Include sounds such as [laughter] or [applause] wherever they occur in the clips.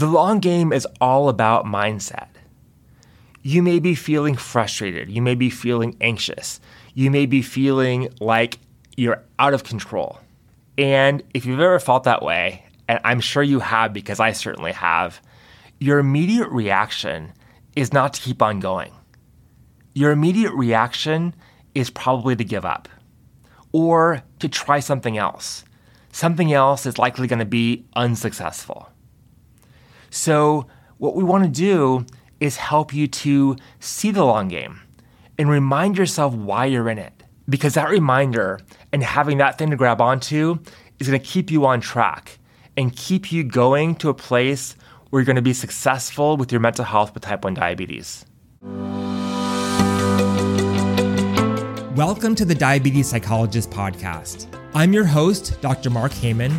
The long game is all about mindset. You may be feeling frustrated. You may be feeling anxious. You may be feeling like you're out of control. And if you've ever felt that way, and I'm sure you have because I certainly have, your immediate reaction is not to keep on going. Your immediate reaction is probably to give up or to try something else. Something else is likely going to be unsuccessful. So, what we want to do is help you to see the long game and remind yourself why you're in it. Because that reminder and having that thing to grab onto is going to keep you on track and keep you going to a place where you're going to be successful with your mental health with type 1 diabetes. Welcome to the Diabetes Psychologist Podcast. I'm your host, Dr. Mark Heyman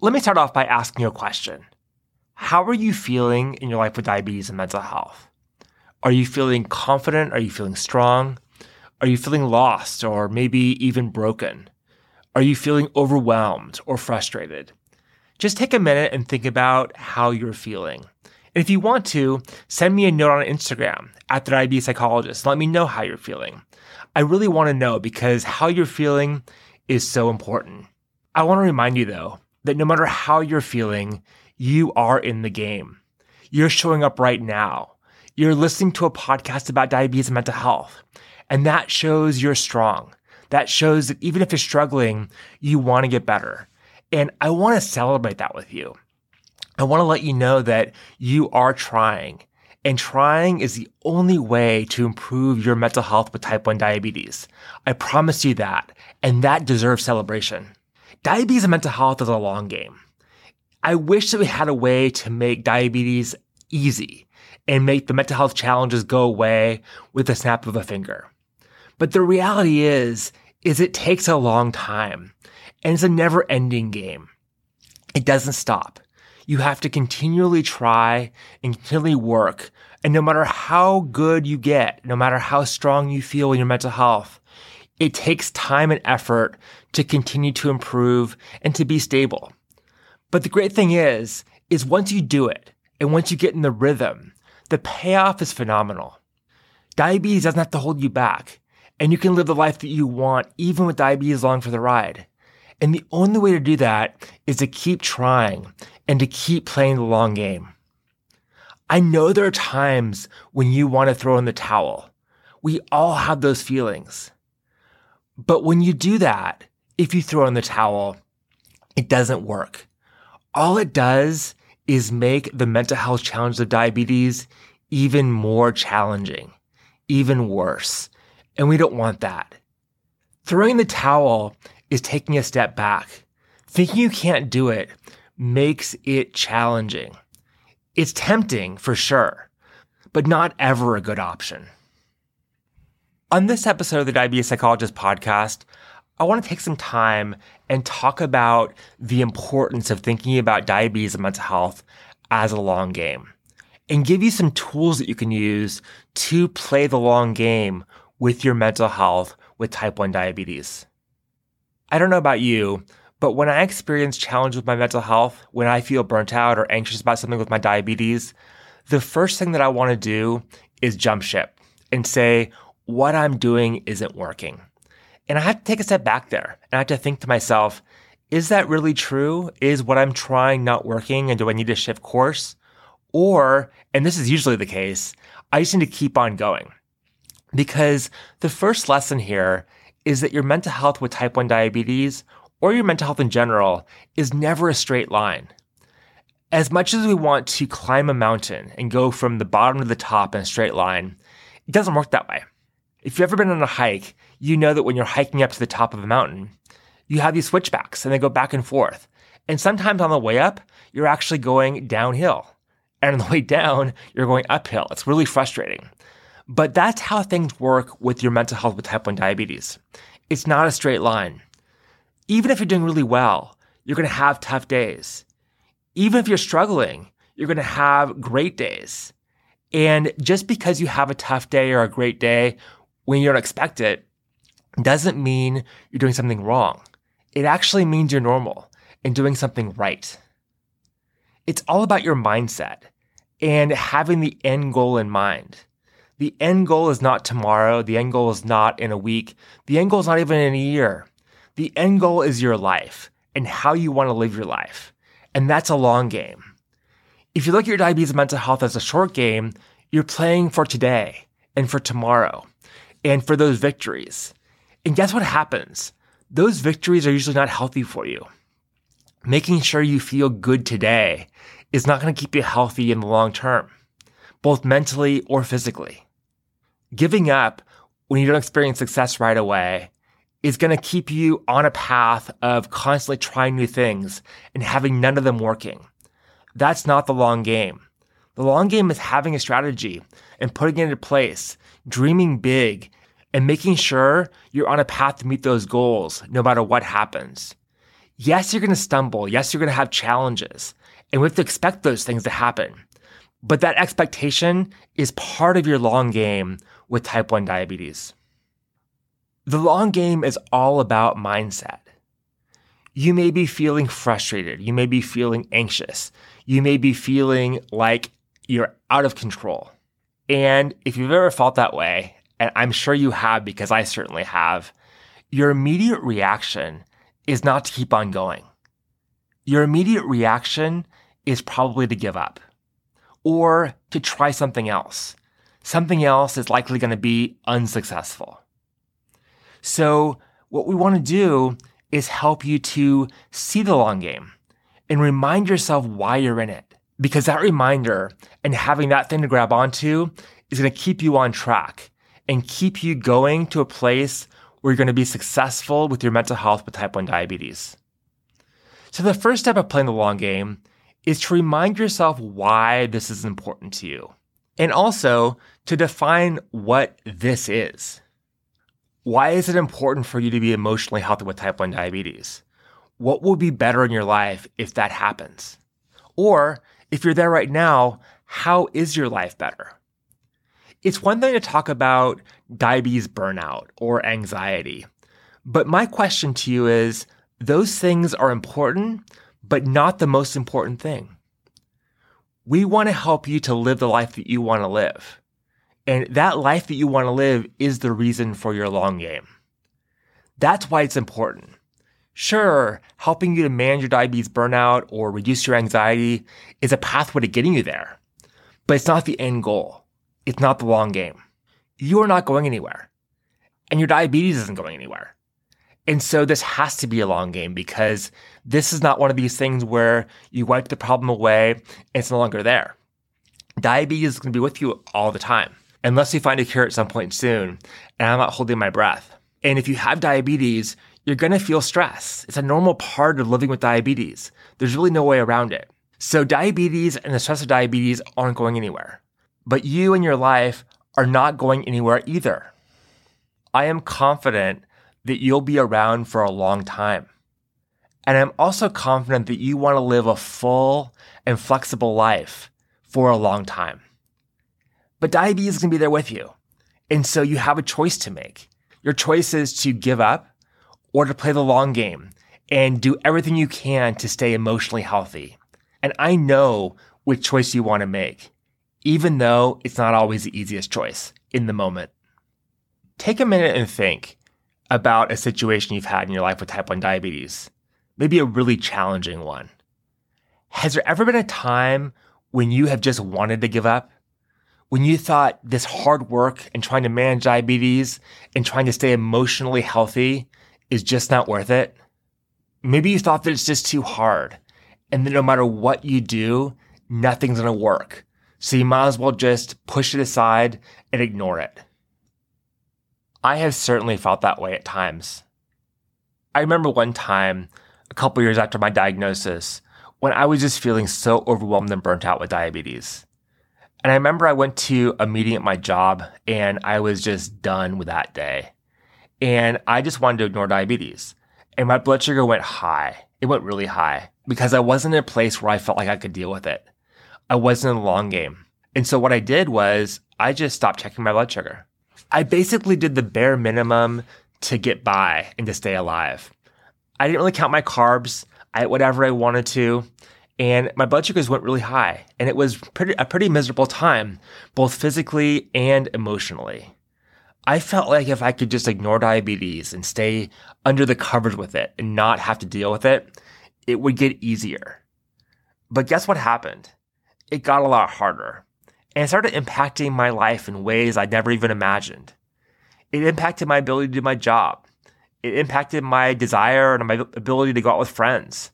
Let me start off by asking you a question. How are you feeling in your life with diabetes and mental health? Are you feeling confident? Are you feeling strong? Are you feeling lost or maybe even broken? Are you feeling overwhelmed or frustrated? Just take a minute and think about how you're feeling. And if you want to, send me a note on Instagram at the diabetes psychologist. Let me know how you're feeling. I really want to know because how you're feeling is so important. I want to remind you though that no matter how you're feeling, you are in the game. You're showing up right now. You're listening to a podcast about diabetes and mental health. And that shows you're strong. That shows that even if you're struggling, you want to get better. And I want to celebrate that with you. I want to let you know that you are trying. And trying is the only way to improve your mental health with type 1 diabetes. I promise you that. And that deserves celebration diabetes and mental health is a long game. I wish that we had a way to make diabetes easy and make the mental health challenges go away with a snap of a finger. But the reality is, is it takes a long time and it's a never ending game. It doesn't stop. You have to continually try and continually work. And no matter how good you get, no matter how strong you feel in your mental health, it takes time and effort to continue to improve and to be stable. But the great thing is, is once you do it and once you get in the rhythm, the payoff is phenomenal. Diabetes doesn't have to hold you back and you can live the life that you want even with diabetes along for the ride. And the only way to do that is to keep trying and to keep playing the long game. I know there are times when you want to throw in the towel. We all have those feelings. But when you do that, if you throw in the towel, it doesn't work. All it does is make the mental health challenge of diabetes even more challenging, even worse. And we don't want that. Throwing the towel is taking a step back. Thinking you can't do it makes it challenging. It's tempting for sure, but not ever a good option. On this episode of the Diabetes Psychologist podcast, I want to take some time and talk about the importance of thinking about diabetes and mental health as a long game and give you some tools that you can use to play the long game with your mental health with type 1 diabetes. I don't know about you, but when I experience challenge with my mental health, when I feel burnt out or anxious about something with my diabetes, the first thing that I want to do is jump ship and say, what I'm doing isn't working. And I have to take a step back there and I have to think to myself, is that really true? Is what I'm trying not working? And do I need to shift course? Or, and this is usually the case, I just need to keep on going. Because the first lesson here is that your mental health with type 1 diabetes or your mental health in general is never a straight line. As much as we want to climb a mountain and go from the bottom to the top in a straight line, it doesn't work that way. If you've ever been on a hike, you know that when you're hiking up to the top of a mountain, you have these switchbacks and they go back and forth. And sometimes on the way up, you're actually going downhill. And on the [laughs] way down, you're going uphill. It's really frustrating. But that's how things work with your mental health with type 1 diabetes. It's not a straight line. Even if you're doing really well, you're going to have tough days. Even if you're struggling, you're going to have great days. And just because you have a tough day or a great day when you don't expect it doesn't mean you're doing something wrong. It actually means you're normal and doing something right. It's all about your mindset and having the end goal in mind. The end goal is not tomorrow. The end goal is not in a week. The end goal is not even in a year. The end goal is your life and how you want to live your life. And that's a long game. If you look at your diabetes and mental health as a short game, you're playing for today and for tomorrow and for those victories. And guess what happens? Those victories are usually not healthy for you. Making sure you feel good today is not going to keep you healthy in the long term, both mentally or physically. Giving up when you don't experience success right away is going to keep you on a path of constantly trying new things and having none of them working. That's not the long game. The long game is having a strategy and putting it into place, dreaming big, and making sure you're on a path to meet those goals no matter what happens. Yes, you're going to stumble. Yes, you're going to have challenges. And we have to expect those things to happen. But that expectation is part of your long game with type 1 diabetes. The long game is all about mindset. You may be feeling frustrated. You may be feeling anxious. You may be feeling like you're out of control. And if you've ever felt that way, and I'm sure you have because I certainly have, your immediate reaction is not to keep on going. Your immediate reaction is probably to give up or to try something else. Something else is likely going to be unsuccessful. So, what we want to do is help you to see the long game and remind yourself why you're in it. Because that reminder and having that thing to grab onto is going to keep you on track and keep you going to a place where you're going to be successful with your mental health with type 1 diabetes. So, the first step of playing the long game is to remind yourself why this is important to you, and also to define what this is. Why is it important for you to be emotionally healthy with type 1 diabetes? What will be better in your life if that happens? Or if you're there right now, how is your life better? It's one thing to talk about diabetes burnout or anxiety. But my question to you is those things are important, but not the most important thing. We want to help you to live the life that you want to live. And that life that you want to live is the reason for your long game. That's why it's important. Sure, helping you to manage your diabetes burnout or reduce your anxiety is a pathway to getting you there, but it's not the end goal. It's not the long game. You are not going anywhere. And your diabetes isn't going anywhere. And so this has to be a long game because this is not one of these things where you wipe the problem away and it's no longer there. Diabetes is going to be with you all the time, unless you find a cure at some point soon. And I'm not holding my breath. And if you have diabetes, you're going to feel stress. It's a normal part of living with diabetes. There's really no way around it. So diabetes and the stress of diabetes aren't going anywhere but you and your life are not going anywhere either. I am confident that you'll be around for a long time. And I'm also confident that you want to live a full and flexible life for a long time. But diabetes is going to be there with you. And so you have a choice to make. Your choice is to give up or to play the long game and do everything you can to stay emotionally healthy. And I know which choice you want to make even though it's not always the easiest choice in the moment. Take a minute and think about a situation you've had in your life with type 1 diabetes, maybe a really challenging one. Has there ever been a time when you have just wanted to give up? When you thought this hard work and trying to manage diabetes and trying to stay emotionally healthy is just not worth it? Maybe you thought that it's just too hard and that no matter what you do, nothing's going to work so you might as well just push it aside and ignore it. I have certainly felt that way at times. I remember one time, a couple years after my diagnosis, when I was just feeling so overwhelmed and burnt out with diabetes. And I remember I went to a meeting at my job and I was just done with that day. And I just wanted to ignore diabetes. And my blood sugar went high. It went really high because I wasn't in a place where I felt like I could deal with it. I wasn't in the long game. And so what I did was I just stopped checking my blood sugar. I basically did the bare minimum to get by and to stay alive. I didn't really count my carbs. I ate whatever I wanted to. And my blood sugars went really high. And it was pretty, a pretty miserable time, both physically and emotionally. I felt like if I could just ignore diabetes and stay under the covers with it and not have to deal with it, it would get easier. But guess what happened? It got a lot harder and it started impacting my life in ways I'd never even imagined. It impacted my ability to do my job. It impacted my desire and my ability to go out with friends.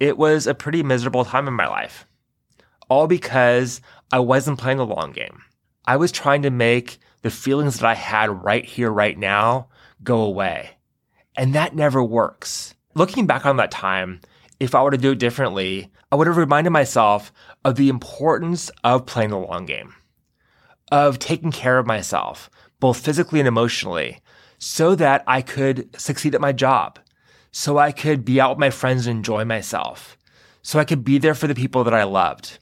It was a pretty miserable time in my life. All because I wasn't playing the long game. I was trying to make the feelings that I had right here, right now, go away. And that never works. Looking back on that time, if I were to do it differently, I would have reminded myself of the importance of playing the long game, of taking care of myself, both physically and emotionally, so that I could succeed at my job, so I could be out with my friends and enjoy myself, so I could be there for the people that I loved.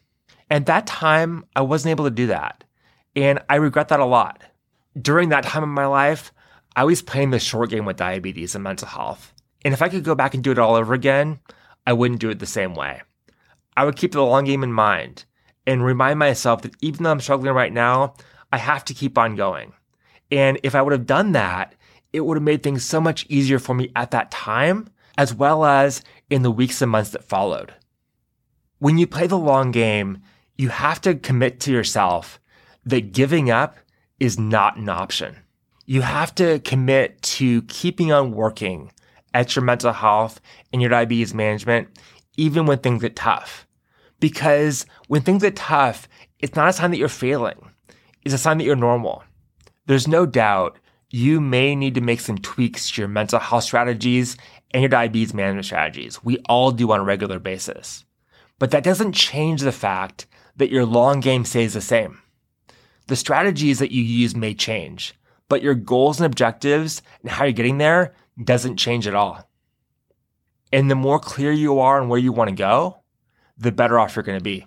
At that time, I wasn't able to do that. And I regret that a lot. During that time in my life, I was playing the short game with diabetes and mental health. And if I could go back and do it all over again, I wouldn't do it the same way. I would keep the long game in mind and remind myself that even though I'm struggling right now, I have to keep on going. And if I would have done that, it would have made things so much easier for me at that time, as well as in the weeks and months that followed. When you play the long game, you have to commit to yourself that giving up is not an option. You have to commit to keeping on working at your mental health and your diabetes management, even when things get tough. Because when things get tough, it's not a sign that you're failing. It's a sign that you're normal. There's no doubt you may need to make some tweaks to your mental health strategies and your diabetes management strategies. We all do on a regular basis. But that doesn't change the fact that your long game stays the same. The strategies that you use may change, but your goals and objectives and how you're getting there doesn't change at all. And the more clear you are on where you want to go, the better off you're going to be.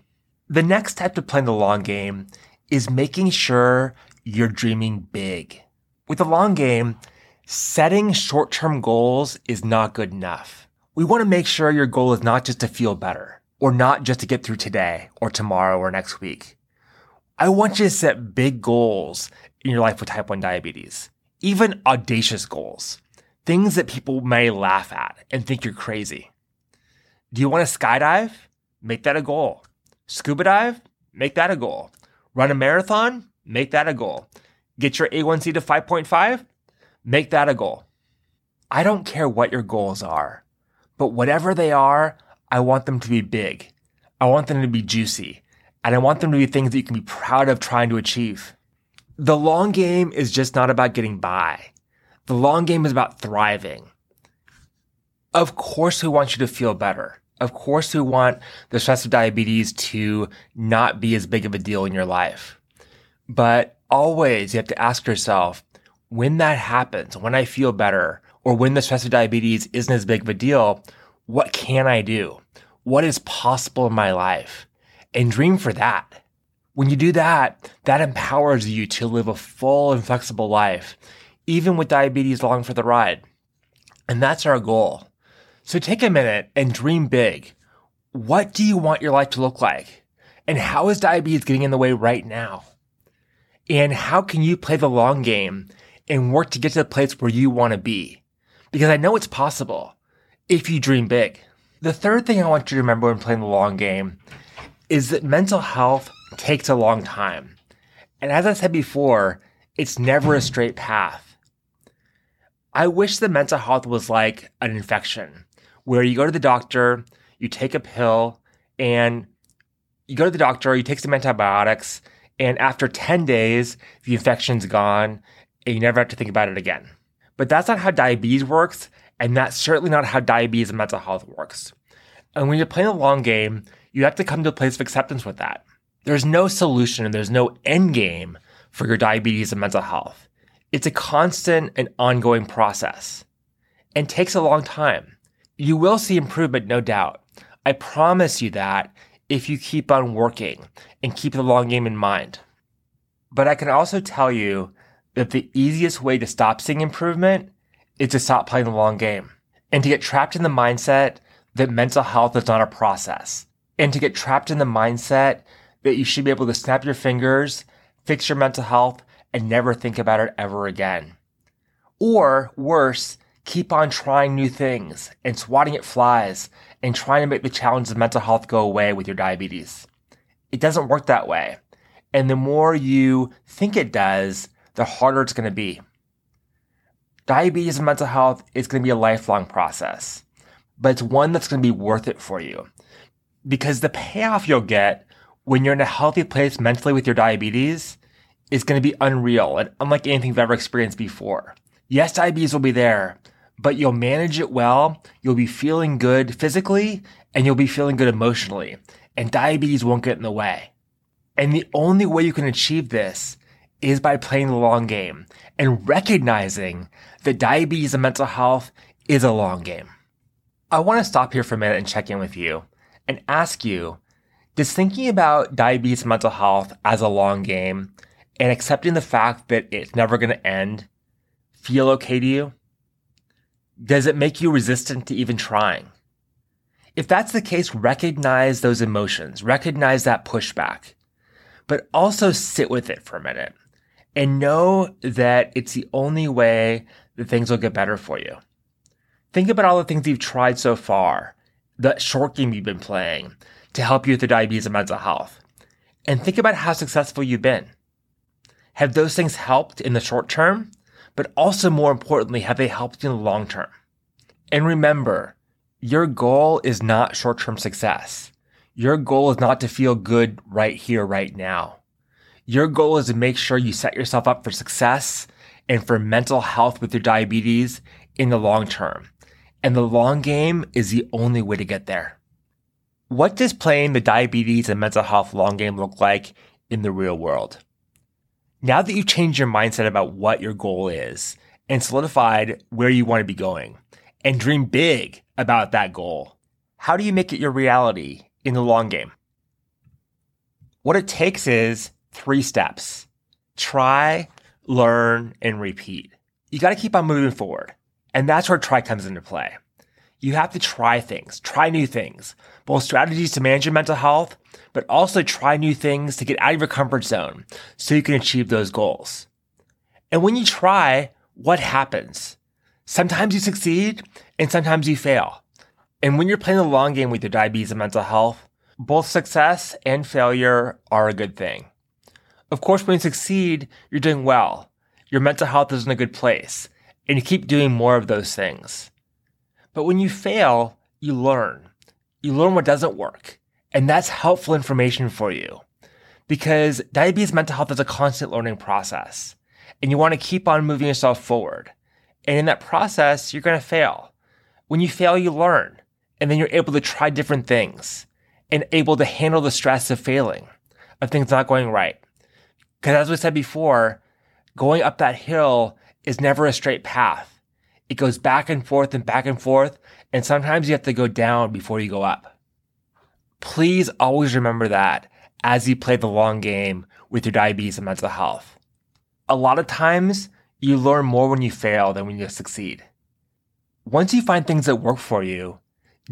The next step to playing the long game is making sure you're dreaming big. With the long game, setting short term goals is not good enough. We want to make sure your goal is not just to feel better or not just to get through today or tomorrow or next week. I want you to set big goals in your life with type 1 diabetes, even audacious goals things that people may laugh at and think you're crazy. Do you want to skydive? Make that a goal. Scuba dive? Make that a goal. Run a marathon? Make that a goal. Get your A1C to 5.5? Make that a goal. I don't care what your goals are, but whatever they are, I want them to be big. I want them to be juicy. And I want them to be things that you can be proud of trying to achieve. The long game is just not about getting by. The long game is about thriving. Of course, we want you to feel better. Of course, we want the stress of diabetes to not be as big of a deal in your life. But always you have to ask yourself, when that happens, when I feel better, or when the stress of diabetes isn't as big of a deal, what can I do? What is possible in my life? And dream for that. When you do that, that empowers you to live a full and flexible life even with diabetes along for the ride. And that's our goal. So take a minute and dream big. What do you want your life to look like? And how is diabetes getting in the way right now? And how can you play the long game and work to get to the place where you want to be? Because I know it's possible if you dream big. The third thing I want you to remember when playing the long game is that mental health takes a long time. And as I said before, it's never a straight path. I wish the mental health was like an infection where you go to the doctor, you take a pill, and you go to the doctor, you take some antibiotics, and after 10 days, the infection's gone and you never have to think about it again. But that's not how diabetes works, and that's certainly not how diabetes and mental health works. And when you're playing the long game, you have to come to a place of acceptance with that. There's no solution and there's no end game for your diabetes and mental health. It's a constant and ongoing process and takes a long time. You will see improvement, no doubt. I promise you that if you keep on working and keep the long game in mind. But I can also tell you that the easiest way to stop seeing improvement is to stop playing the long game and to get trapped in the mindset that mental health is not a process and to get trapped in the mindset that you should be able to snap your fingers, fix your mental health, and never think about it ever again. Or worse, keep on trying new things and swatting at flies and trying to make the challenges of mental health go away with your diabetes. It doesn't work that way. And the more you think it does, the harder it's going to be. Diabetes and mental health is going to be a lifelong process, but it's one that's going to be worth it for you because the payoff you'll get when you're in a healthy place mentally with your diabetes is going to be unreal and unlike anything you've ever experienced before. Yes, diabetes will be there, but you'll manage it well. You'll be feeling good physically and you'll be feeling good emotionally and diabetes won't get in the way. And the only way you can achieve this is by playing the long game and recognizing that diabetes and mental health is a long game. I want to stop here for a minute and check in with you and ask you, does thinking about diabetes and mental health as a long game and accepting the fact that it's never going to end feel okay to you? Does it make you resistant to even trying? If that's the case, recognize those emotions, recognize that pushback, but also sit with it for a minute and know that it's the only way that things will get better for you. Think about all the things you've tried so far, the short game you've been playing to help you with your diabetes and mental health, and think about how successful you've been. Have those things helped in the short term? But also more importantly, have they helped you in the long term? And remember, your goal is not short term success. Your goal is not to feel good right here, right now. Your goal is to make sure you set yourself up for success and for mental health with your diabetes in the long term. And the long game is the only way to get there. What does playing the diabetes and mental health long game look like in the real world? Now that you've changed your mindset about what your goal is and solidified where you want to be going and dream big about that goal, how do you make it your reality in the long game? What it takes is three steps. Try, learn, and repeat. You got to keep on moving forward. And that's where try comes into play. You have to try things, try new things, both strategies to manage your mental health, but also try new things to get out of your comfort zone so you can achieve those goals. And when you try, what happens? Sometimes you succeed and sometimes you fail. And when you're playing the long game with your diabetes and mental health, both success and failure are a good thing. Of course, when you succeed, you're doing well. Your mental health is in a good place and you keep doing more of those things. But when you fail, you learn. You learn what doesn't work. And that's helpful information for you because diabetes mental health is a constant learning process and you want to keep on moving yourself forward. And in that process, you're going to fail. When you fail, you learn and then you're able to try different things and able to handle the stress of failing, of things not going right. Because as we said before, going up that hill is never a straight path. It goes back and forth and back and forth, and sometimes you have to go down before you go up. Please always remember that as you play the long game with your diabetes and mental health. A lot of times, you learn more when you fail than when you succeed. Once you find things that work for you,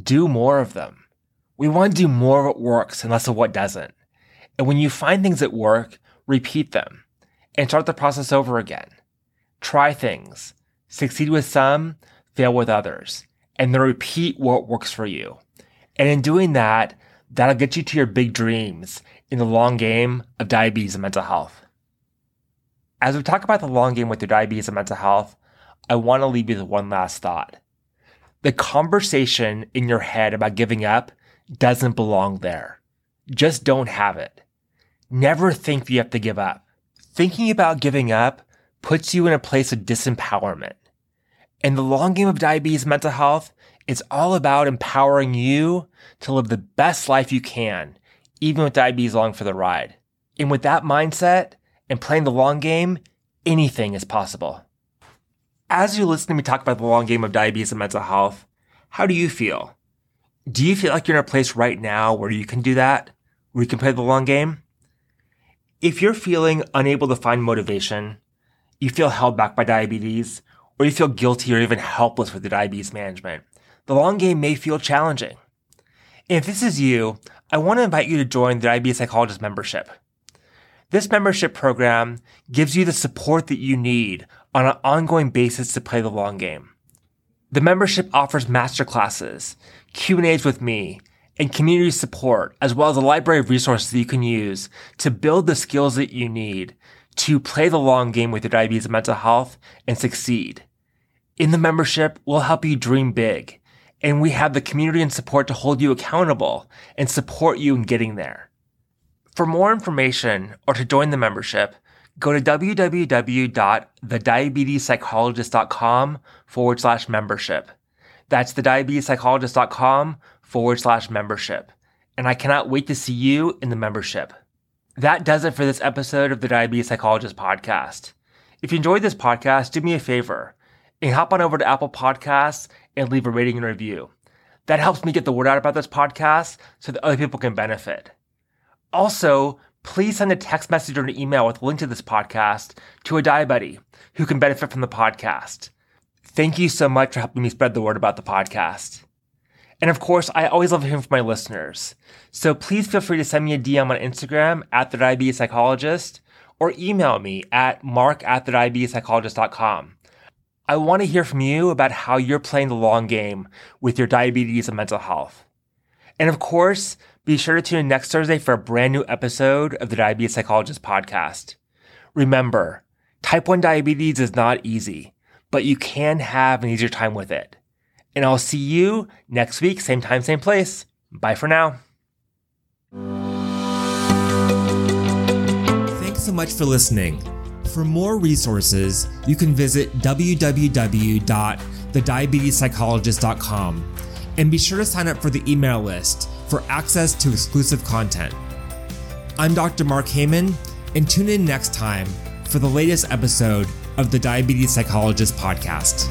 do more of them. We want to do more of what works and less of what doesn't. And when you find things that work, repeat them, and start the process over again. Try things, succeed with some, fail with others, and then repeat what works for you. And in doing that, that'll get you to your big dreams in the long game of diabetes and mental health. As we talk about the long game with your diabetes and mental health, I want to leave you with one last thought. The conversation in your head about giving up doesn't belong there. Just don't have it. Never think you have to give up. Thinking about giving up puts you in a place of disempowerment. And the long game of diabetes mental health It's all about empowering you to live the best life you can, even with diabetes along for the ride. And with that mindset and playing the long game, anything is possible. As you listen to me talk about the long game of diabetes and mental health, how do you feel? Do you feel like you're in a place right now where you can do that? Where you can play the long game? If you're feeling unable to find motivation, you feel held back by diabetes, or you feel guilty or even helpless with the diabetes management, the long game may feel challenging. And if this is you, I want to invite you to join the Diabetes Psychologist membership. This membership program gives you the support that you need on an ongoing basis to play the long game. The membership offers masterclasses, Q&As with me, and community support, as well as a library of resources that you can use to build the skills that you need to play the long game with your diabetes and mental health and succeed. In the membership, we'll help you dream big, and we have the community and support to hold you accountable and support you in getting there. For more information or to join the membership, go to www.thediabetespsychologist.com forward slash membership. That's thediabetespsychologist.com forward slash membership. And I cannot wait to see you in the membership. That does it for this episode of the Diabetes Psychologist podcast. If you enjoyed this podcast, do me a favor and hop on over to Apple Podcasts and leave a rating and review. That helps me get the word out about this podcast so that other people can benefit. Also, please send a text message or an email with a link to this podcast to a diabetic who can benefit from the podcast. Thank you so much for helping me spread the word about the podcast. And of course, I always love hearing from my listeners. So please feel free to send me a DM on Instagram at the diabetes psychologist or email me at mark at the diabetes. I want to hear from you about how you're playing the long game with your diabetes and mental health. And of course, be sure to tune in next Thursday for a brand new episode of the Diabetes Psychologist podcast. Remember, type 1 diabetes is not easy, but you can have an easier time with it. And I'll see you next week, same time, same place. Bye for now. Thanks so much for listening. For more resources, you can visit www.thediabetespsychologist.com and be sure to sign up for the email list for access to exclusive content. I'm Dr. Mark Heyman, and tune in next time for the latest episode of the Diabetes Psychologist podcast.